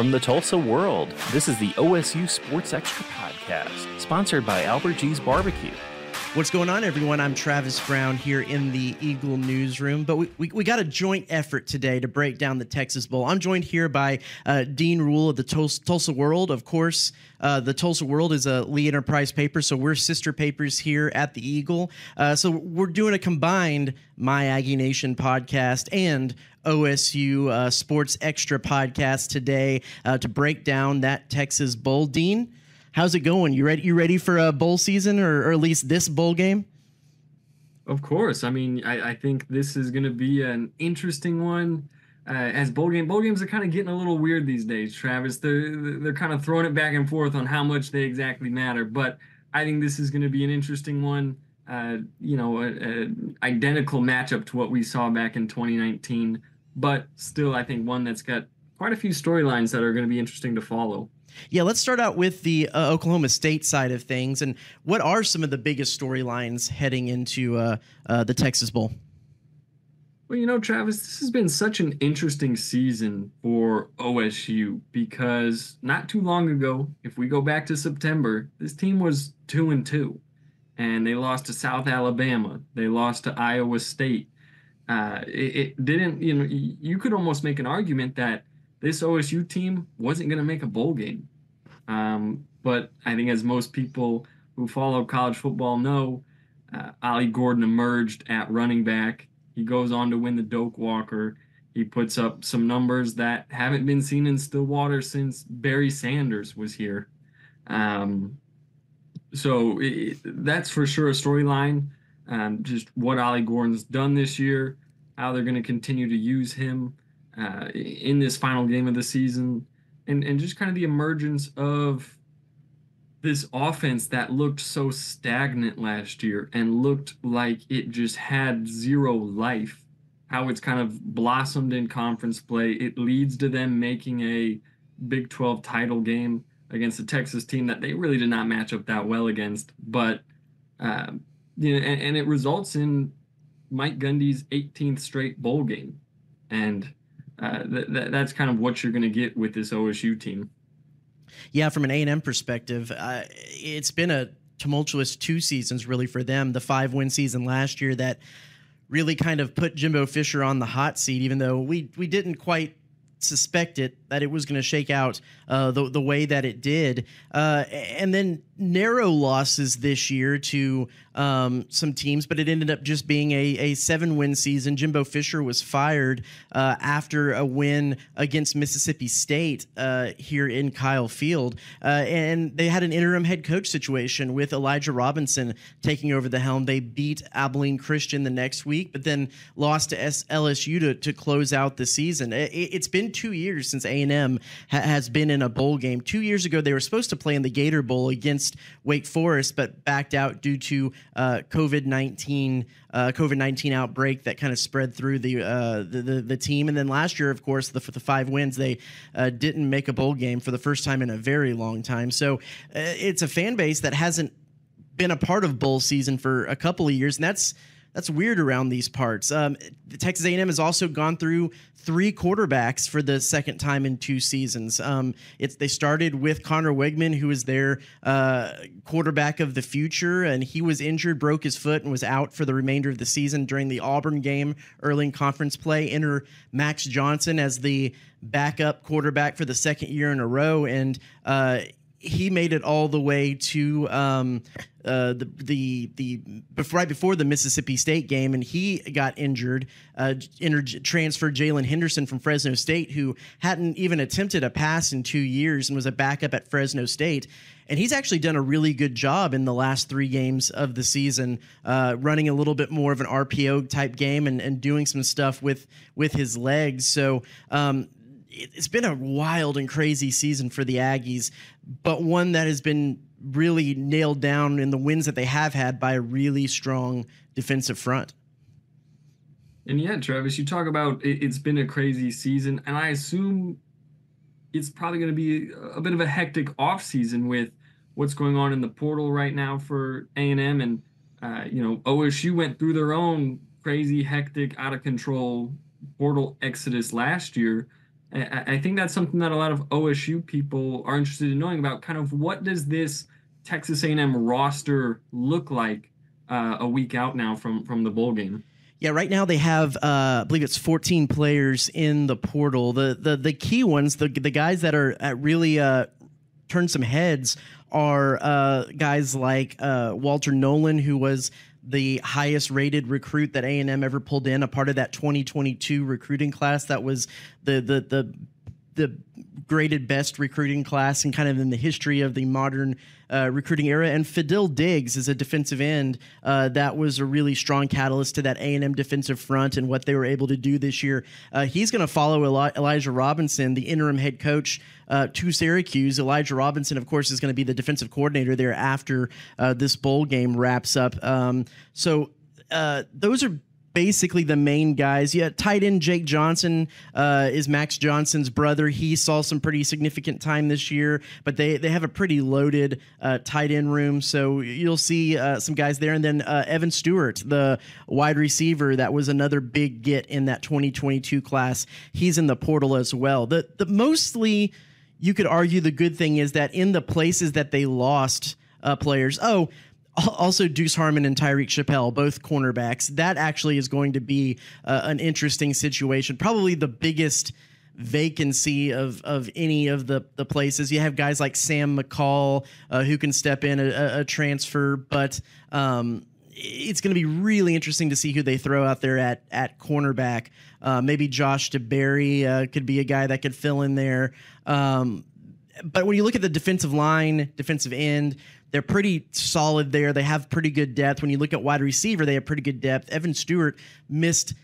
From the Tulsa world, this is the OSU Sports Extra podcast, sponsored by Albert G's Barbecue. What's going on, everyone? I'm Travis Brown here in the Eagle newsroom, but we, we, we, got a joint effort today to break down the Texas Bowl. I'm joined here by uh, Dean Ruhl of the Tulsa, Tulsa World. Of course, uh, the Tulsa World is a Lee Enterprise paper, so we're sister papers here at the Eagle. Uh, so we're doing a combined My Aggie Nation podcast and OSU uh, Sports Extra podcast today uh, to break down that Texas Bowl. Dean, How's it going? You ready? You ready for a bowl season, or, or at least this bowl game? Of course. I mean, I, I think this is going to be an interesting one. Uh, as bowl game, bowl games are kind of getting a little weird these days. Travis, they're they're kind of throwing it back and forth on how much they exactly matter. But I think this is going to be an interesting one. Uh, you know, identical matchup to what we saw back in 2019, but still, I think one that's got quite a few storylines that are going to be interesting to follow. Yeah, let's start out with the uh, Oklahoma State side of things. And what are some of the biggest storylines heading into uh, uh, the Texas Bowl? Well, you know, Travis, this has been such an interesting season for OSU because not too long ago, if we go back to September, this team was two and two, and they lost to South Alabama. They lost to Iowa State. Uh, it, it didn't, you know, you could almost make an argument that this OSU team wasn't going to make a bowl game. Um, but I think, as most people who follow college football know, uh, Ollie Gordon emerged at running back. He goes on to win the Doak Walker. He puts up some numbers that haven't been seen in Stillwater since Barry Sanders was here. Um, so it, that's for sure a storyline. Um, just what Ollie Gordon's done this year, how they're going to continue to use him uh, in this final game of the season, and and just kind of the emergence of this offense that looked so stagnant last year and looked like it just had zero life. How it's kind of blossomed in conference play. It leads to them making a Big 12 title game against a Texas team that they really did not match up that well against. But uh, you know, and, and, it results in Mike Gundy's 18th straight bowl game, and uh, that's kind of what you're going to get with this OSU team. Yeah, from an A&M perspective, uh, it's been a tumultuous two seasons really for them. The five win season last year that really kind of put Jimbo Fisher on the hot seat, even though we we didn't quite suspect it that it was going to shake out uh, the the way that it did, uh, and then narrow losses this year to um, some teams, but it ended up just being a, a seven win season. Jimbo Fisher was fired uh, after a win against Mississippi State uh, here in Kyle Field. Uh, and they had an interim head coach situation with Elijah Robinson taking over the helm. They beat Abilene Christian the next week, but then lost to LSU to, to close out the season. It, has been two years since A&M ha- has been in a bowl game. Two years ago, they were supposed to play in the Gator Bowl against Wake Forest, but backed out due to uh, COVID nineteen uh, COVID nineteen outbreak that kind of spread through the, uh, the, the the team. And then last year, of course, the the five wins, they uh, didn't make a bowl game for the first time in a very long time. So uh, it's a fan base that hasn't been a part of bowl season for a couple of years, and that's that's weird around these parts. Um, Texas A&M has also gone through three quarterbacks for the second time in two seasons. Um, it's they started with Conner Weigman, who was their uh, quarterback of the future, and he was injured, broke his foot, and was out for the remainder of the season during the Auburn game early in conference play. Enter Max Johnson as the backup quarterback for the second year in a row, and uh, he made it all the way to um, uh, the the the before, right before the Mississippi State game, and he got injured. Uh, transferred Jaylen Henderson from Fresno State, who hadn't even attempted a pass in two years and was a backup at Fresno State. And he's actually done a really good job in the last three games of the season, uh, running a little bit more of an RPO type game and, and doing some stuff with with his legs. So um, it's been a wild and crazy season for the Aggies, but one that has been really nailed down in the wins that they have had by a really strong defensive front. And yeah, Travis, you talk about it, has been a crazy season, and I assume it's probably going to be a bit of a hectic off season with what's going on in the portal right now for A and M, and uh, you know OSU went through their own crazy, hectic, out of control portal exodus last year I, think that's something that a lot of OSU people are interested in knowing about. Kind of what does this Texas A&M roster look like uh, a week out now from from the bowl game? Yeah, right now they have, uh, I believe it's 14 players in the portal. The the the key ones, the the guys that are at really uh, turn some heads, are uh, guys like uh, Walter Nolen, who was the highest rated recruit that A&M ever pulled in, a part of that 2022 recruiting class that was the the the the graded best recruiting class and kind of in the history of the modern uh, recruiting era. And Fadil Diggs is a defensive end uh, that was a really strong catalyst to that A&M defensive front and what they were able to do this year. Uh, he's going to follow Eli- Elijah Robinson, the interim head coach. Uh, to Syracuse, Elijah Robinson, of course, is going to be the defensive coordinator there after uh, this bowl game wraps up. Um, so uh, those are basically the main guys. Yeah, tight end Jake Johnson uh, is Max Johnson's brother. He saw some pretty significant time this year, but they they have a pretty loaded uh, tight end room. So you'll see uh, some guys there, and then uh, Evan Stewart, the wide receiver, that was another big get in that 2022 class. He's in the portal as well. The the mostly you could argue the good thing is that in the places that they lost uh, players, oh also Deuce Harmon and Tyreek Chappell, both cornerbacks. That actually is going to be uh, an interesting situation. Probably the biggest vacancy of of any of the the places. You have guys like Sam McCall uh, who can step in a, a transfer, but um, it's going to be really interesting to see who they throw out there at at cornerback. Uh, maybe Josh DeBerry uh, could be a guy that could fill in there. Um, but when you look at the defensive line, defensive end, they're pretty solid there. They have pretty good depth. When you look at wide receiver, they have pretty good depth. Evan Stewart missed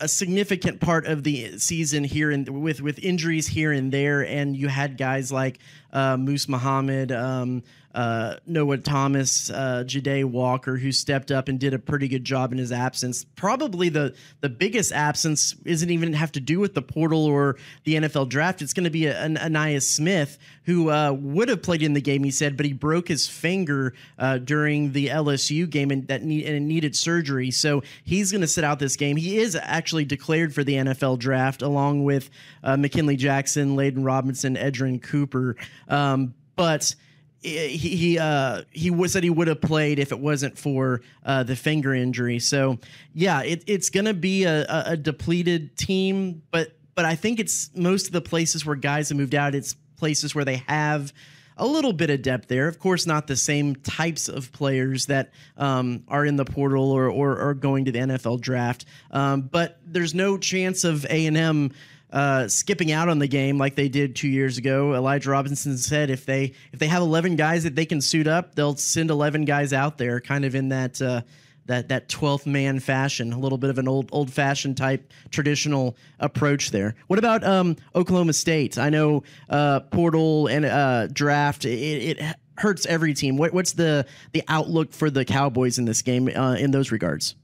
a significant part of the season here and with with injuries here and there, and you had guys like uh, Moose Muhammad, um, uh, Noah Thomas, uh, Jade Walker, who stepped up and did a pretty good job in his absence. Probably the the biggest absence isn't even have to do with the portal or the NFL draft. It's going to be an Ainias Smith who uh, would have played in the game. He said, but he broke his finger uh, during the LSU game and that need, and needed surgery. So he's going to sit out this game. He is actually declared for the NFL draft along with uh, McKinley Jackson, Layden Robinson, Edgerrin Cooper. Um, but he he uh, he said he would have played if it wasn't for uh, the finger injury. So yeah, it, it's going to be a, a, depleted team, but but I think it's most of the places where guys have moved out. It's places where they have a little bit of depth there. Of course, not the same types of players that um, are in the portal or, or, or going to the NFL draft. Um, but there's no chance of A and M uh, skipping out on the game like they did two years ago. Elijah Robinson said if they if they have eleven guys that they can suit up, they'll send eleven guys out there, kind of in that uh, that that twelfth man fashion, a little bit of an old old fashioned type traditional approach there. What about um, Oklahoma State? I know uh, portal and uh, draft it, it, hurts every team. What, what's the the outlook for the Cowboys in this game uh, in those regards?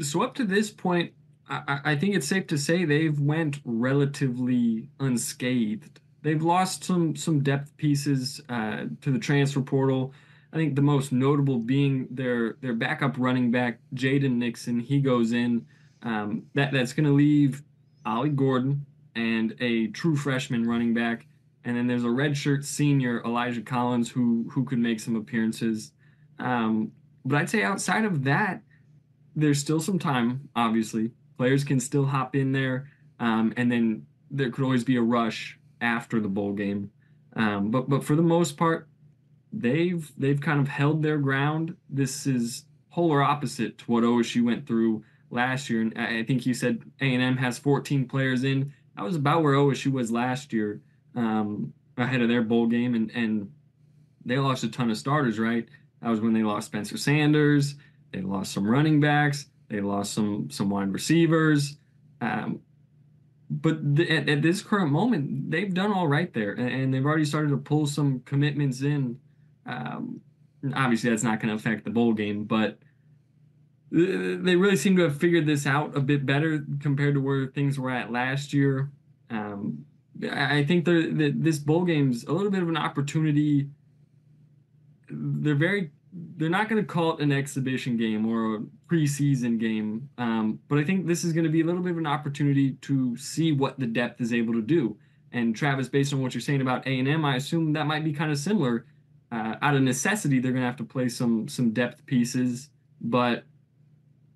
So up to this point, I, I think it's safe to say they've went relatively unscathed. They've lost some some depth pieces uh, to the transfer portal. I think the most notable being their their backup running back Jaden Nixon. He goes in. Um, that that's going to leave Ollie Gordon and a true freshman running back, and then there's a redshirt senior Elijah Collins who who could make some appearances. Um, but I'd say outside of that, there's still some time, obviously, Players can still hop in there, um, and then there could always be a rush after the bowl game. Um, but but for the most part, they've they've kind of held their ground. This is polar opposite to what OSU went through last year. And I think you said A&M has 14 players in. That was about where OSU was last year, um, ahead of their bowl game, and and they lost a ton of starters. Right, that was when they lost Spencer Sanders. They lost some running backs. They lost some some wide receivers, um, but at, at, this current moment, they've done all right there, and, and they've already started to pull some commitments in. Um, obviously, that's not going to affect the bowl game, but they really seem to have figured this out a bit better compared to where things were at last year. Um, I think that this bowl game's a little bit of an opportunity. They're very they're not going to call it an exhibition game or a preseason game, um, but I think this is going to be a little bit of an opportunity to see what the depth is able to do. And Travis, based on what you're saying about A and M, I assume that might be kind of similar. Uh, out of necessity, they're going to have to play some some depth pieces, but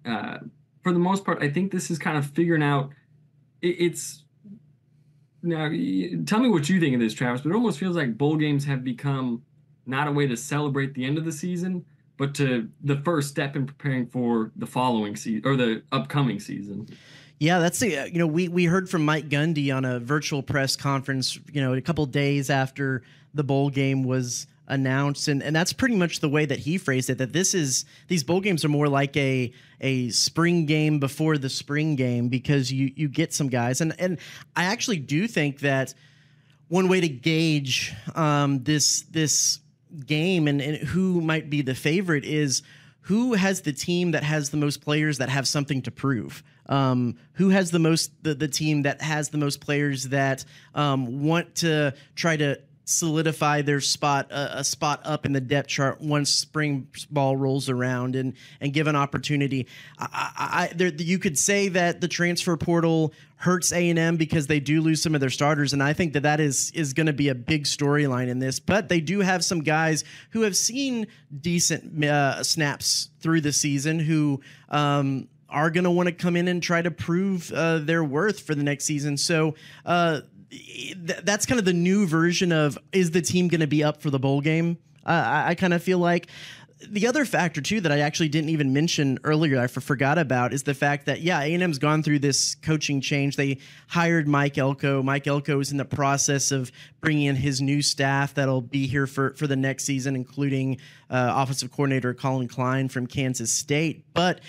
uh, for the most part, I think this is kind of figuring out. It, it's now. Tell me what you think of this, Travis. But it almost feels like bowl games have become not a way to celebrate the end of the season, but to the first step in preparing for the following season or the upcoming season. Yeah, that's the you know we we heard from Mike Gundy on a virtual press conference, you know, a couple days after the bowl game was announced and, and that's pretty much the way that he phrased it that this is these bowl games are more like a a spring game before the spring game because you you get some guys and and I actually do think that one way to gauge um, this this game and, and who might be the favorite is who has the team that has the most players that have something to prove? Um, who has the most the, the team that has the most players that um, want to try to solidify their spot a, a, spot up in the depth chart once spring ball rolls around and and give an opportunity. I, I, there, you could say that the transfer portal hurts A and M because they do lose some of their starters, and I think that that is is going to be a big storyline in this. But they do have some guys who have seen decent uh, snaps through the season who. Um, are going to want to come in and try to prove uh, their worth for the next season. So uh, that's kind of the new version of is the team going to be up for the bowl game? Uh, I, I kind of feel like the other factor too that I actually didn't even mention earlier, I forgot about, is the fact that yeah, A and M's gone through this coaching change. They hired Mike Elko. Mike Elko is in the process of bringing in his new staff that'll be here for for the next season, including uh, offensive coordinator Collin Klein from Kansas State. But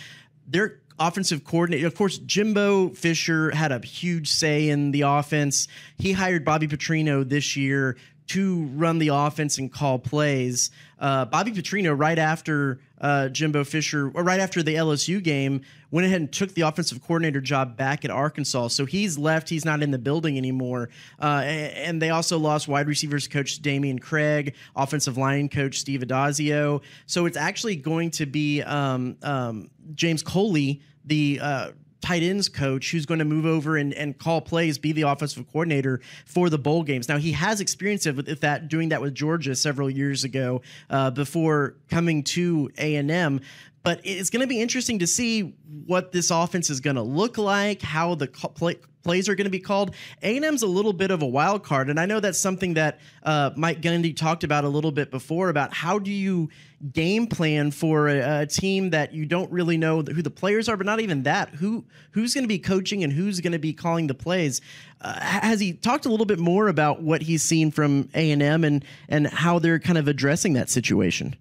they're offensive coordinator. Of course, Jimbo Fisher had a huge say in the offense. He hired Bobby Petrino this year to run the offense and call plays. Uh, Bobby Petrino, right after uh, Jimbo Fisher, or right after the LSU game, went ahead and took the offensive coordinator job back at Arkansas. So he's left. He's not in the building anymore. Uh, and they also lost wide receivers coach Dameyune Craig, offensive line coach Steve Addazio. So it's actually going to be um, um, James Coley, the uh, tight ends coach who's going to move over and, and call plays, be the offensive coordinator for the bowl games. Now he has experience with that, doing that with Georgia several years ago uh, before coming to A and M. But it's going to be interesting to see what this offense is going to look like, how the play, plays are going to be called. A&M's a little bit of a wild card, and I know that's something that uh, Mike Gundy talked about a little bit before about how do you game plan for a, a, team that you don't really know who the players are, but not even that. Who who's going to be coaching and who's going to be calling the plays? Uh, has he talked a little bit more about what he's seen from A&M and and how they're kind of addressing that situation?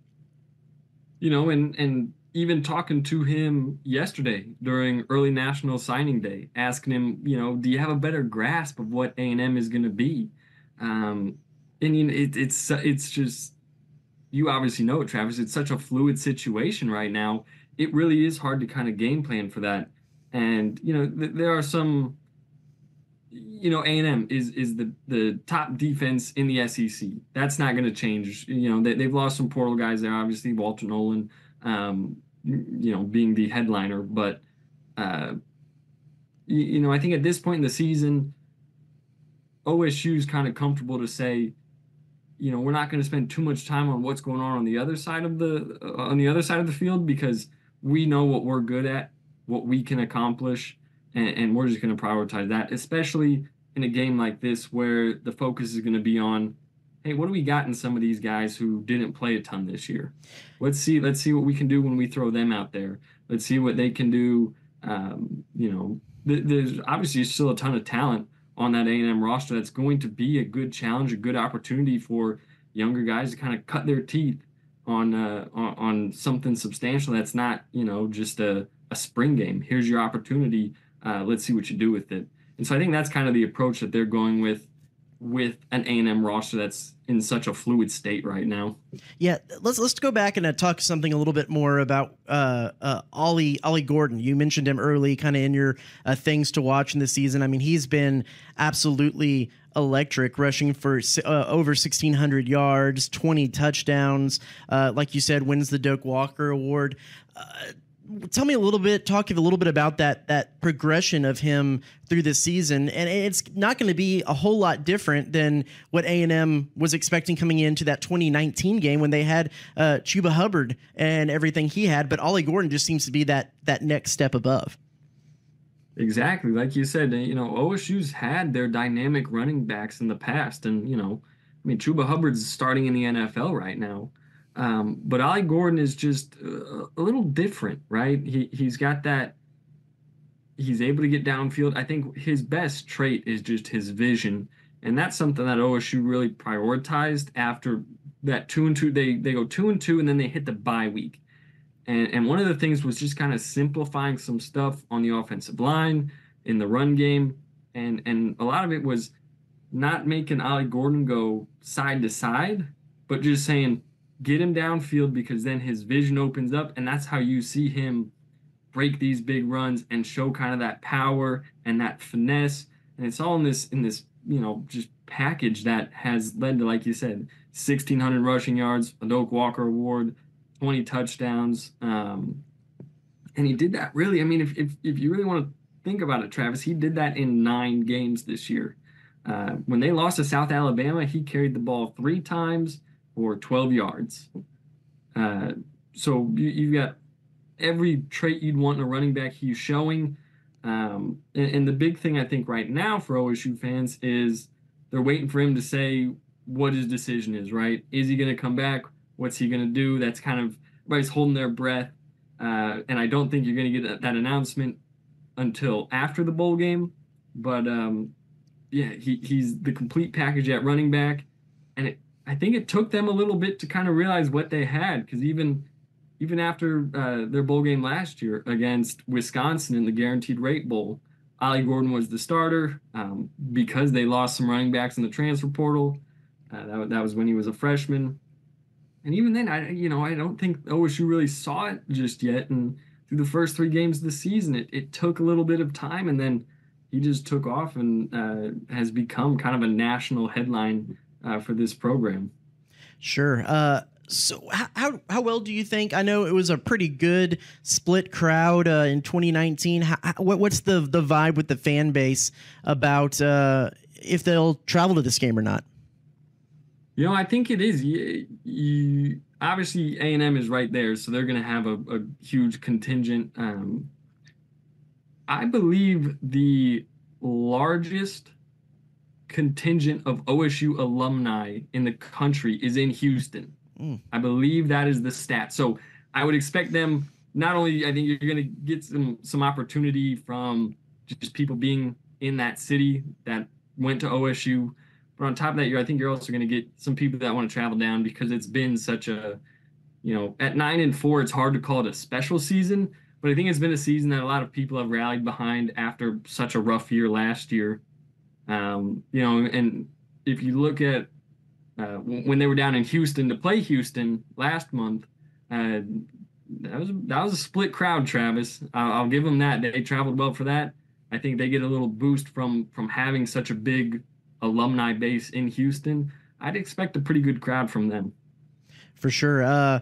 You know, and and even talking to him yesterday during early national signing day, asking him, you know, do you have a better grasp of what A and M is going to be? Um, and you know, it, it's it's just you obviously know it, Travis. It's such a fluid situation right now. It really is hard to kind of game plan for that. And you know, th- there are some. You know, A and M is is the the top defense in the SEC. That's not going to change. You know, they, they've lost some portal guys there. Obviously, Walter Nolen. Um, you know, being the headliner. But, uh, you, you know, I think at this point in the season, OSU is kind of comfortable to say, you know, we're not going to spend too much time on what's going on on the other side of the uh, on the other side of the field because we know what we're good at, what we can accomplish, and, and we're just going to prioritize that, especially in a game like this where the focus is going to be on hey, what do we got in some of these guys who didn't play a ton this year? Let's see. Let's see what we can do when we throw them out there. Let's see what they can do. Um, you know, th- there's obviously still a ton of talent on that A&M roster. That's going to be a good challenge, a good opportunity for younger guys to kind of cut their teeth on uh, on, on something substantial. That's not you know just a, a spring game. Here's your opportunity. Uh, let's see what you do with it. And so I think that's kind of the approach that they're going with with an A&M roster that's in such a fluid state right now. Yeah, let's let's go back and uh, talk something a little bit more about uh, uh, Ollie Ollie Gordon. You mentioned him early, kind of in your uh, things to watch in the season. I mean, he's been absolutely electric, rushing for uh, over 1,600 yards, 20 touchdowns. Uh, like you said, wins the Doak Walker Award tell me a little bit talk a little bit about that that progression of him through this season. And it's not going to be a whole lot different than what a&m was expecting coming into that 2019 game when they had uh, chuba hubbard and everything he had but ollie gordon just seems to be that that next step above. Exactly. Like you said you know osu's had their dynamic running backs in the past and you know i mean chuba hubbard's starting in the nfl right now um, but Ollie Gordon is just a, a little different, right? He he's got that. He's able to get downfield. I think his best trait is just his vision, and that's something that OSU really prioritized after that two and two. They they go two and two, and then they hit the bye week, and and one of the things was just kind of simplifying some stuff on the offensive line in the run game, and and a lot of it was not making Ollie Gordon go side to side, but just saying get him downfield because then his vision opens up and that's how you see him break these big runs and show kind of that power and that finesse. And it's all in this in this you know just package that has led to like you said 1600 rushing yards a Doak Walker award 20 touchdowns um, and he did that really I mean if, if, if you really want to think about it Travis he did that in nine games this year. Uh, when they lost to South Alabama he carried the ball three times or 12 yards. Uh, so you, you've got every trait you'd want in a running back he's showing. Um, and, and, the big thing I think right now for OSU fans is they're waiting for him to say what his decision is, right? Is he going to come back? What's he going to do? That's kind of everybody's holding their breath. Uh, and I don't think you're going to get that announcement until after the bowl game. But um, yeah, he, he's the complete package at running back. And it, I think it took them a little bit to kind of realize what they had because even even after uh, their bowl game last year against Wisconsin in the Guaranteed Rate Bowl, Ollie Gordon was the starter um, because they lost some running backs in the transfer portal. Uh, that, that was when he was a freshman, and even then, I you know I don't think OSU really saw it just yet. And through the first three games of the season, it, it took a little bit of time, and then he just took off and uh, has become kind of a national headline uh, for this program. Sure. Uh, so how how well do you think? I know it was a pretty good split crowd uh, in 2019. How, what, what's the the vibe with the fan base about uh, if they'll travel to this game or not? You know, I think it is. You, you obviously A and M is right there, so they're going to have a, a, huge contingent. Um, I believe the largest contingent of OSU alumni in the country is in Houston. Mm. I believe that is the stat. So I would expect them not only I think you're going to get some some opportunity from just people being in that city that went to OSU, but on top of that, you're I think you're also going to get some people that want to travel down because it's been such a you know at nine and four it's hard to call it a special season, but I think it's been a season that a lot of people have rallied behind after such a rough year last year. Um, you know, and if you look at uh, when they were down in Houston to play Houston last month, uh, that was that was a split crowd. Travis, I'll, I'll give them that. They traveled well for that. I think they get a little boost from from having such a big alumni base in Houston. I'd expect a pretty good crowd from them. For sure. Uh,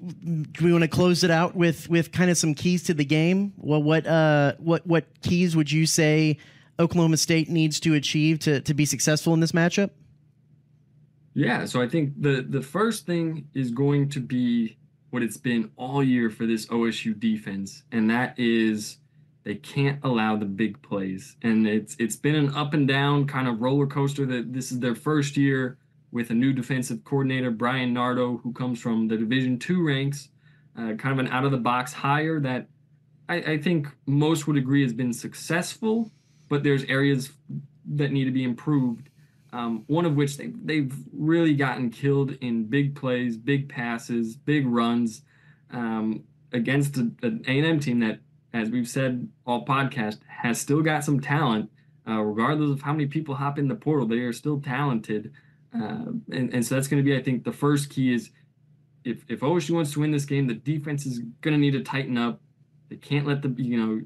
do we want to close it out with with kind of some keys to the game? Well, what uh, what what keys would you say Oklahoma State needs to achieve to, to be successful in this matchup? Yeah, so I think the the first thing is going to be what it's been all year for this OSU defense, and that is they can't allow the big plays. And it's it's been an up and down kind of roller coaster that this is their first year with a new defensive coordinator, Bryan Nardo, who comes from the Division two ranks, uh, kind of an out of the box hire that I, I think most would agree has been successful but there's areas that need to be improved. Um, one of which they, they've really gotten killed in big plays, big passes, big runs um, against an A&M team that, as we've said all podcast, has still got some talent. Uh, regardless of how many people hop in the portal, they are still talented. Uh, and, and so that's going to be, I think, the first key is if, if OSU wants to win this game, the defense is going to need to tighten up. They can't let the, you know,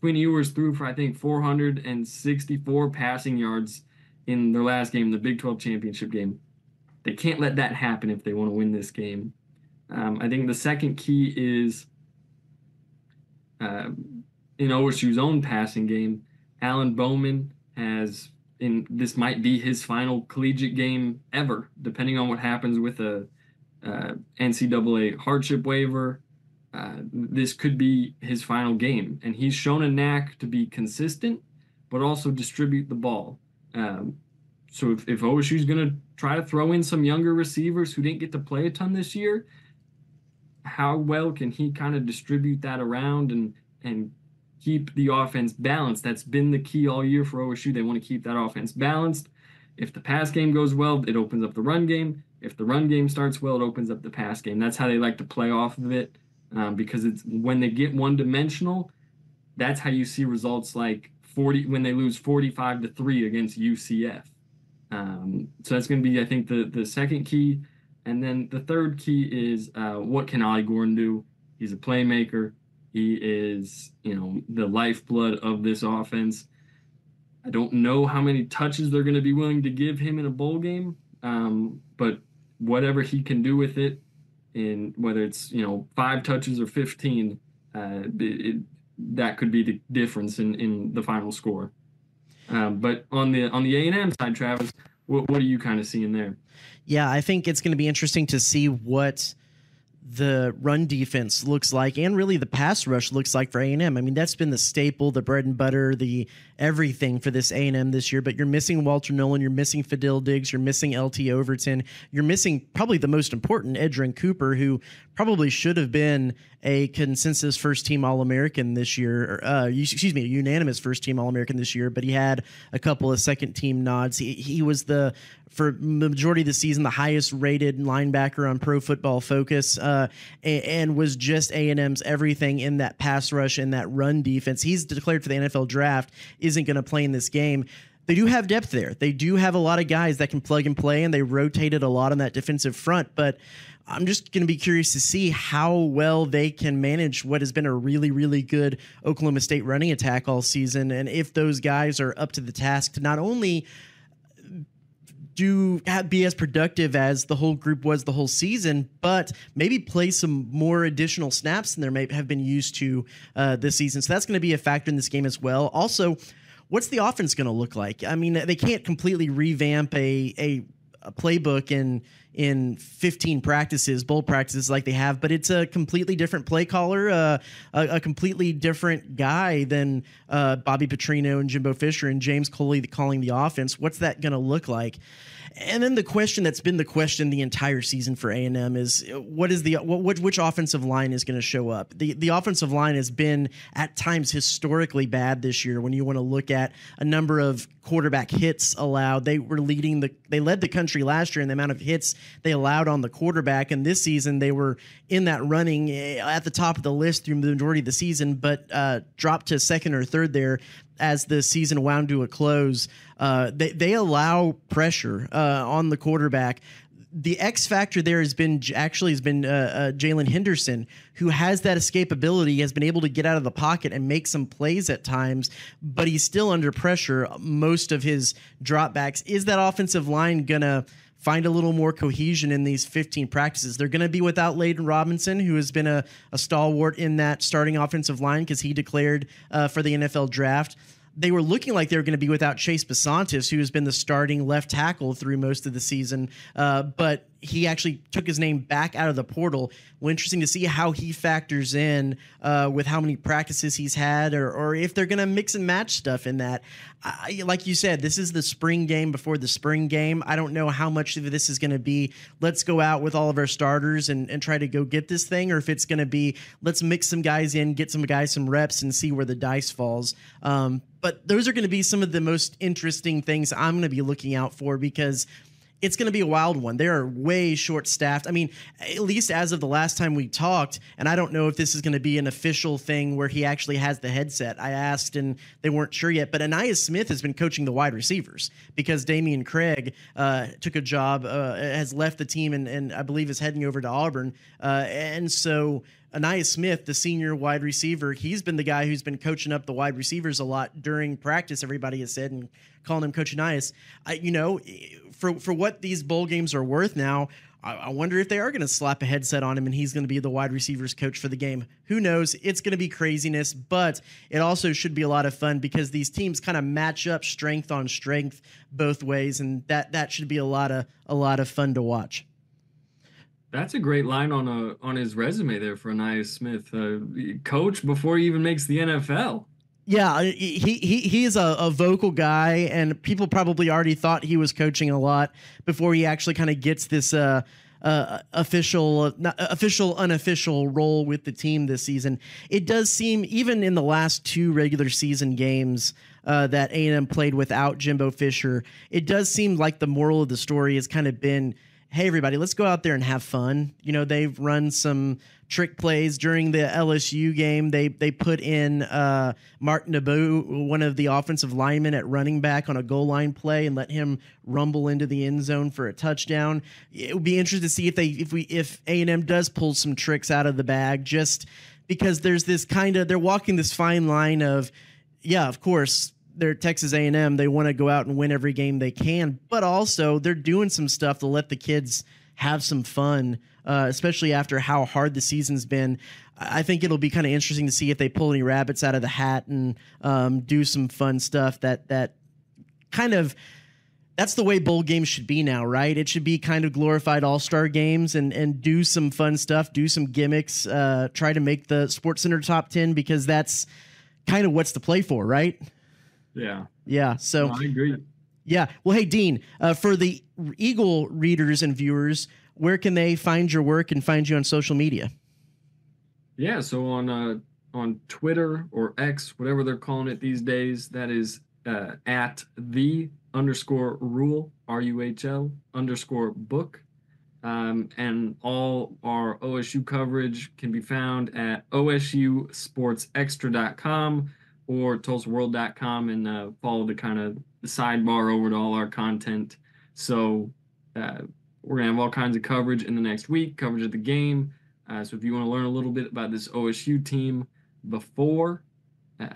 Quinn Ewers threw for, I think, 464 passing yards in their last game, the Big 12 championship game. They can't let that happen if they want to win this game. Um, I think the second key is uh, in OSU's own passing game. Alan Bowman has, in this might be his final collegiate game ever, depending on what happens with a uh, NCAA hardship waiver. Uh, this could be his final game, and he's shown a knack to be consistent, but also distribute the ball. Um, so if, if is going to try to throw in some younger receivers who didn't get to play a ton this year, how well can he kind of distribute that around and and keep the offense balanced? That's been the key all year for OSU. They want to keep that offense balanced. If the pass game goes well, it opens up the run game. If the run game starts well, it opens up the pass game. That's how they like to play off of it um, because it's when they get one dimensional, that's how you see results like 40 when they lose 45 to 3 against UCF. Um, so that's going to be, I think, the the second key. And then the third key is uh, what can Ollie Gordon do? He's a playmaker. He is, you know, the lifeblood of this offense. I don't know how many touches they're going to be willing to give him in a bowl game, um, but whatever he can do with it, in whether it's you know five touches or fifteen, uh, it, it, that could be the difference in in the final score. Um, but on the on the A and M side, Travis, what, what are you kind of seeing there? Yeah, I think it's going to be interesting to see what the run defense looks like and really the pass rush looks like for A&M. I mean, that's been the staple, the bread and butter, the everything for this A&M this year, but you're missing Walter Nolen, you're missing Fadil Diggs, you're missing LT Overton, you're missing probably the most important, Edgerrin Cooper, who probably should have been a consensus first team All American this year. Uh, excuse me, a unanimous first team All American this year, but he had a couple of second team nods. He, he was the for majority of the season the highest rated linebacker on Pro Football Focus, uh, and, and, was just A and M's everything in that pass rush and that run defense. He's declared for the NFL draft. Isn't going to play in this game they do have depth there. They do have a lot of guys that can plug and play, and they rotated a lot on that defensive front. But I'm just going to be curious to see how well they can manage what has been a really, really good Oklahoma State running attack all season, and if those guys are up to the task to not only do be as productive as the whole group was the whole season, but maybe play some more additional snaps than they may have been used to uh, this season. So that's going to be a factor in this game as well. Also, what's the offense going to look like? I mean, they can't completely revamp a a, a playbook in in 15 practices, bowl practices like they have, but it's a completely different play caller, uh, a, a, completely different guy than uh, Bobby Petrino and Jimbo Fisher and James Coley calling the offense. What's that going to look like? And then the question that's been the question the entire season for A and M is what is the what, which offensive line is going to show up? The the offensive line has been at times historically bad this year. When you want to look at a number of quarterback hits allowed, they were leading the they led the country last year in the amount of hits they allowed on the quarterback, and this season they were in that running eh, at the top of the list through the majority of the season, but uh, dropped to second or third there as the season wound to a close. Uh, they they allow pressure uh, on the quarterback. The X factor there has been actually has been uh, uh, Jaylen Henderson, who has that escapability, has been able to get out of the pocket and make some plays at times, but he's still under pressure most of his dropbacks. Is that offensive line gonna? find a little more cohesion in these 15 practices. They're going to be without Layden Robinson, who has been a, a stalwart in that starting offensive line because he declared uh, for the NFL draft. They were looking like they were going to be without Chase Bisontis, who has been the starting left tackle through most of the season. Uh, but he actually took his name back out of the portal. Well, interesting to see how he factors in uh, with how many practices he's had, or, or if they're going to mix and match stuff in that. I, like you said, this is the spring game before the spring game. I don't know how much of this is going to be. Let's go out with all of our starters and, and try to go get this thing, or if it's going to be let's mix some guys in, get some guys some reps, and see where the dice falls. Um, but those are going to be some of the most interesting things I'm going to be looking out for because it's going to be a wild one. They are way short staffed. I mean, at least as of the last time we talked, and I don't know if this is going to be an official thing where he actually has the headset. I asked and they weren't sure yet, but Ainias Smith has been coaching the wide receivers because Dameyune Craig uh, took a job, uh, has left the team, and, and I believe is heading over to Auburn. Uh, and so Ainias Smith, the senior wide receiver, he's been the guy who's been coaching up the wide receivers a lot during practice. Everybody has said and calling him Coach Ainias. I, you know, for for what these bowl games are worth now, I, I wonder if they are going to slap a headset on him and he's going to be the wide receivers coach for the game. Who knows? It's going to be craziness, but it also should be a lot of fun because these teams kind of match up strength on strength both ways, and that that should be a lot of a lot of fun to watch. That's a great line on a on his resume there for Ainias Smith, uh, coach before he even makes the NFL. Yeah, he he he is a, a, vocal guy, and people probably already thought he was coaching a lot before he actually kind of gets this uh, uh, official, uh, official, unofficial role with the team this season. It does seem, even in the last two regular season games uh, that A and M played without Jimbo Fisher, it does seem like the moral of the story has kind of been hey everybody let's go out there and have fun. You know they've run some trick plays during the lsu game. They they put in uh, mark nabou one of the offensive linemen at running back on a goal line play and let him rumble into the end zone for a touchdown. It would be interesting to see if they if we if a&m does pull some tricks out of the bag just because there's this kind of they're walking this fine line of yeah of course they're Texas A&M. They want to go out and win every game they can, but also they're doing some stuff to let the kids have some fun, uh, especially after how hard the season's been. I think it'll be kind of interesting to see if they pull any rabbits out of the hat and um, do some fun stuff that that kind of that's the way bowl games should be now, right? It should be kind of glorified all star games and and do some fun stuff, do some gimmicks, uh, try to make the Sports Center top ten because that's kind of what's to play for, right? Yeah. Yeah. So no, I agree. Yeah. Well, hey, Dean, uh, for the Eagle readers and viewers, where can they find your work and find you on social media? Yeah. So on uh, on Twitter or X, whatever they're calling it these days, that is uh, at the underscore Ruhl R U H L underscore book. Um, and all our OSU coverage can be found at osusportsextra.com or TulsaWorld.com and uh, follow the kind of the sidebar over to all our content. So uh, we're gonna have all kinds of coverage in the next week, coverage of the game. Uh, so if you want to learn a little bit about this OSU team before uh,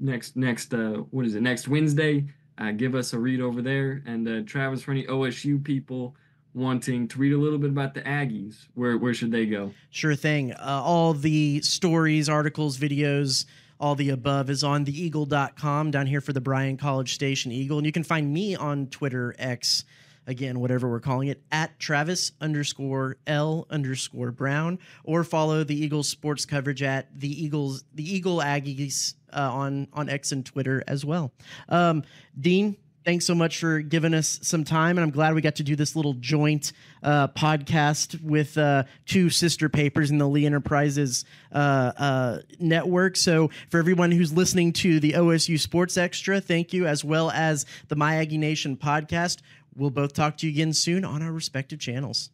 next next uh, what is it next Wednesday, uh, give us a read over there. And Travis, for any OSU people wanting to read a little bit about the Aggies, where where should they go? Sure thing. all the stories, articles, videos all the above is on theeagle.com down here for the Bryan College Station Eagle. And you can find me on Twitter, X, again, whatever we're calling it, at Travis underscore L underscore Brown, or follow the Eagles sports coverage at the Eagles, the Eagle Aggies uh, on, on X and Twitter as well. Um, Dean, thanks so much for giving us some time. And I'm glad we got to do this little joint uh, podcast with uh, two sister papers in the Lee Enterprises uh, uh, network. So, for everyone who's listening to the OSU Sports Extra, thank you, as well as the My Aggie Nation podcast. We'll both talk to you again soon on our respective channels.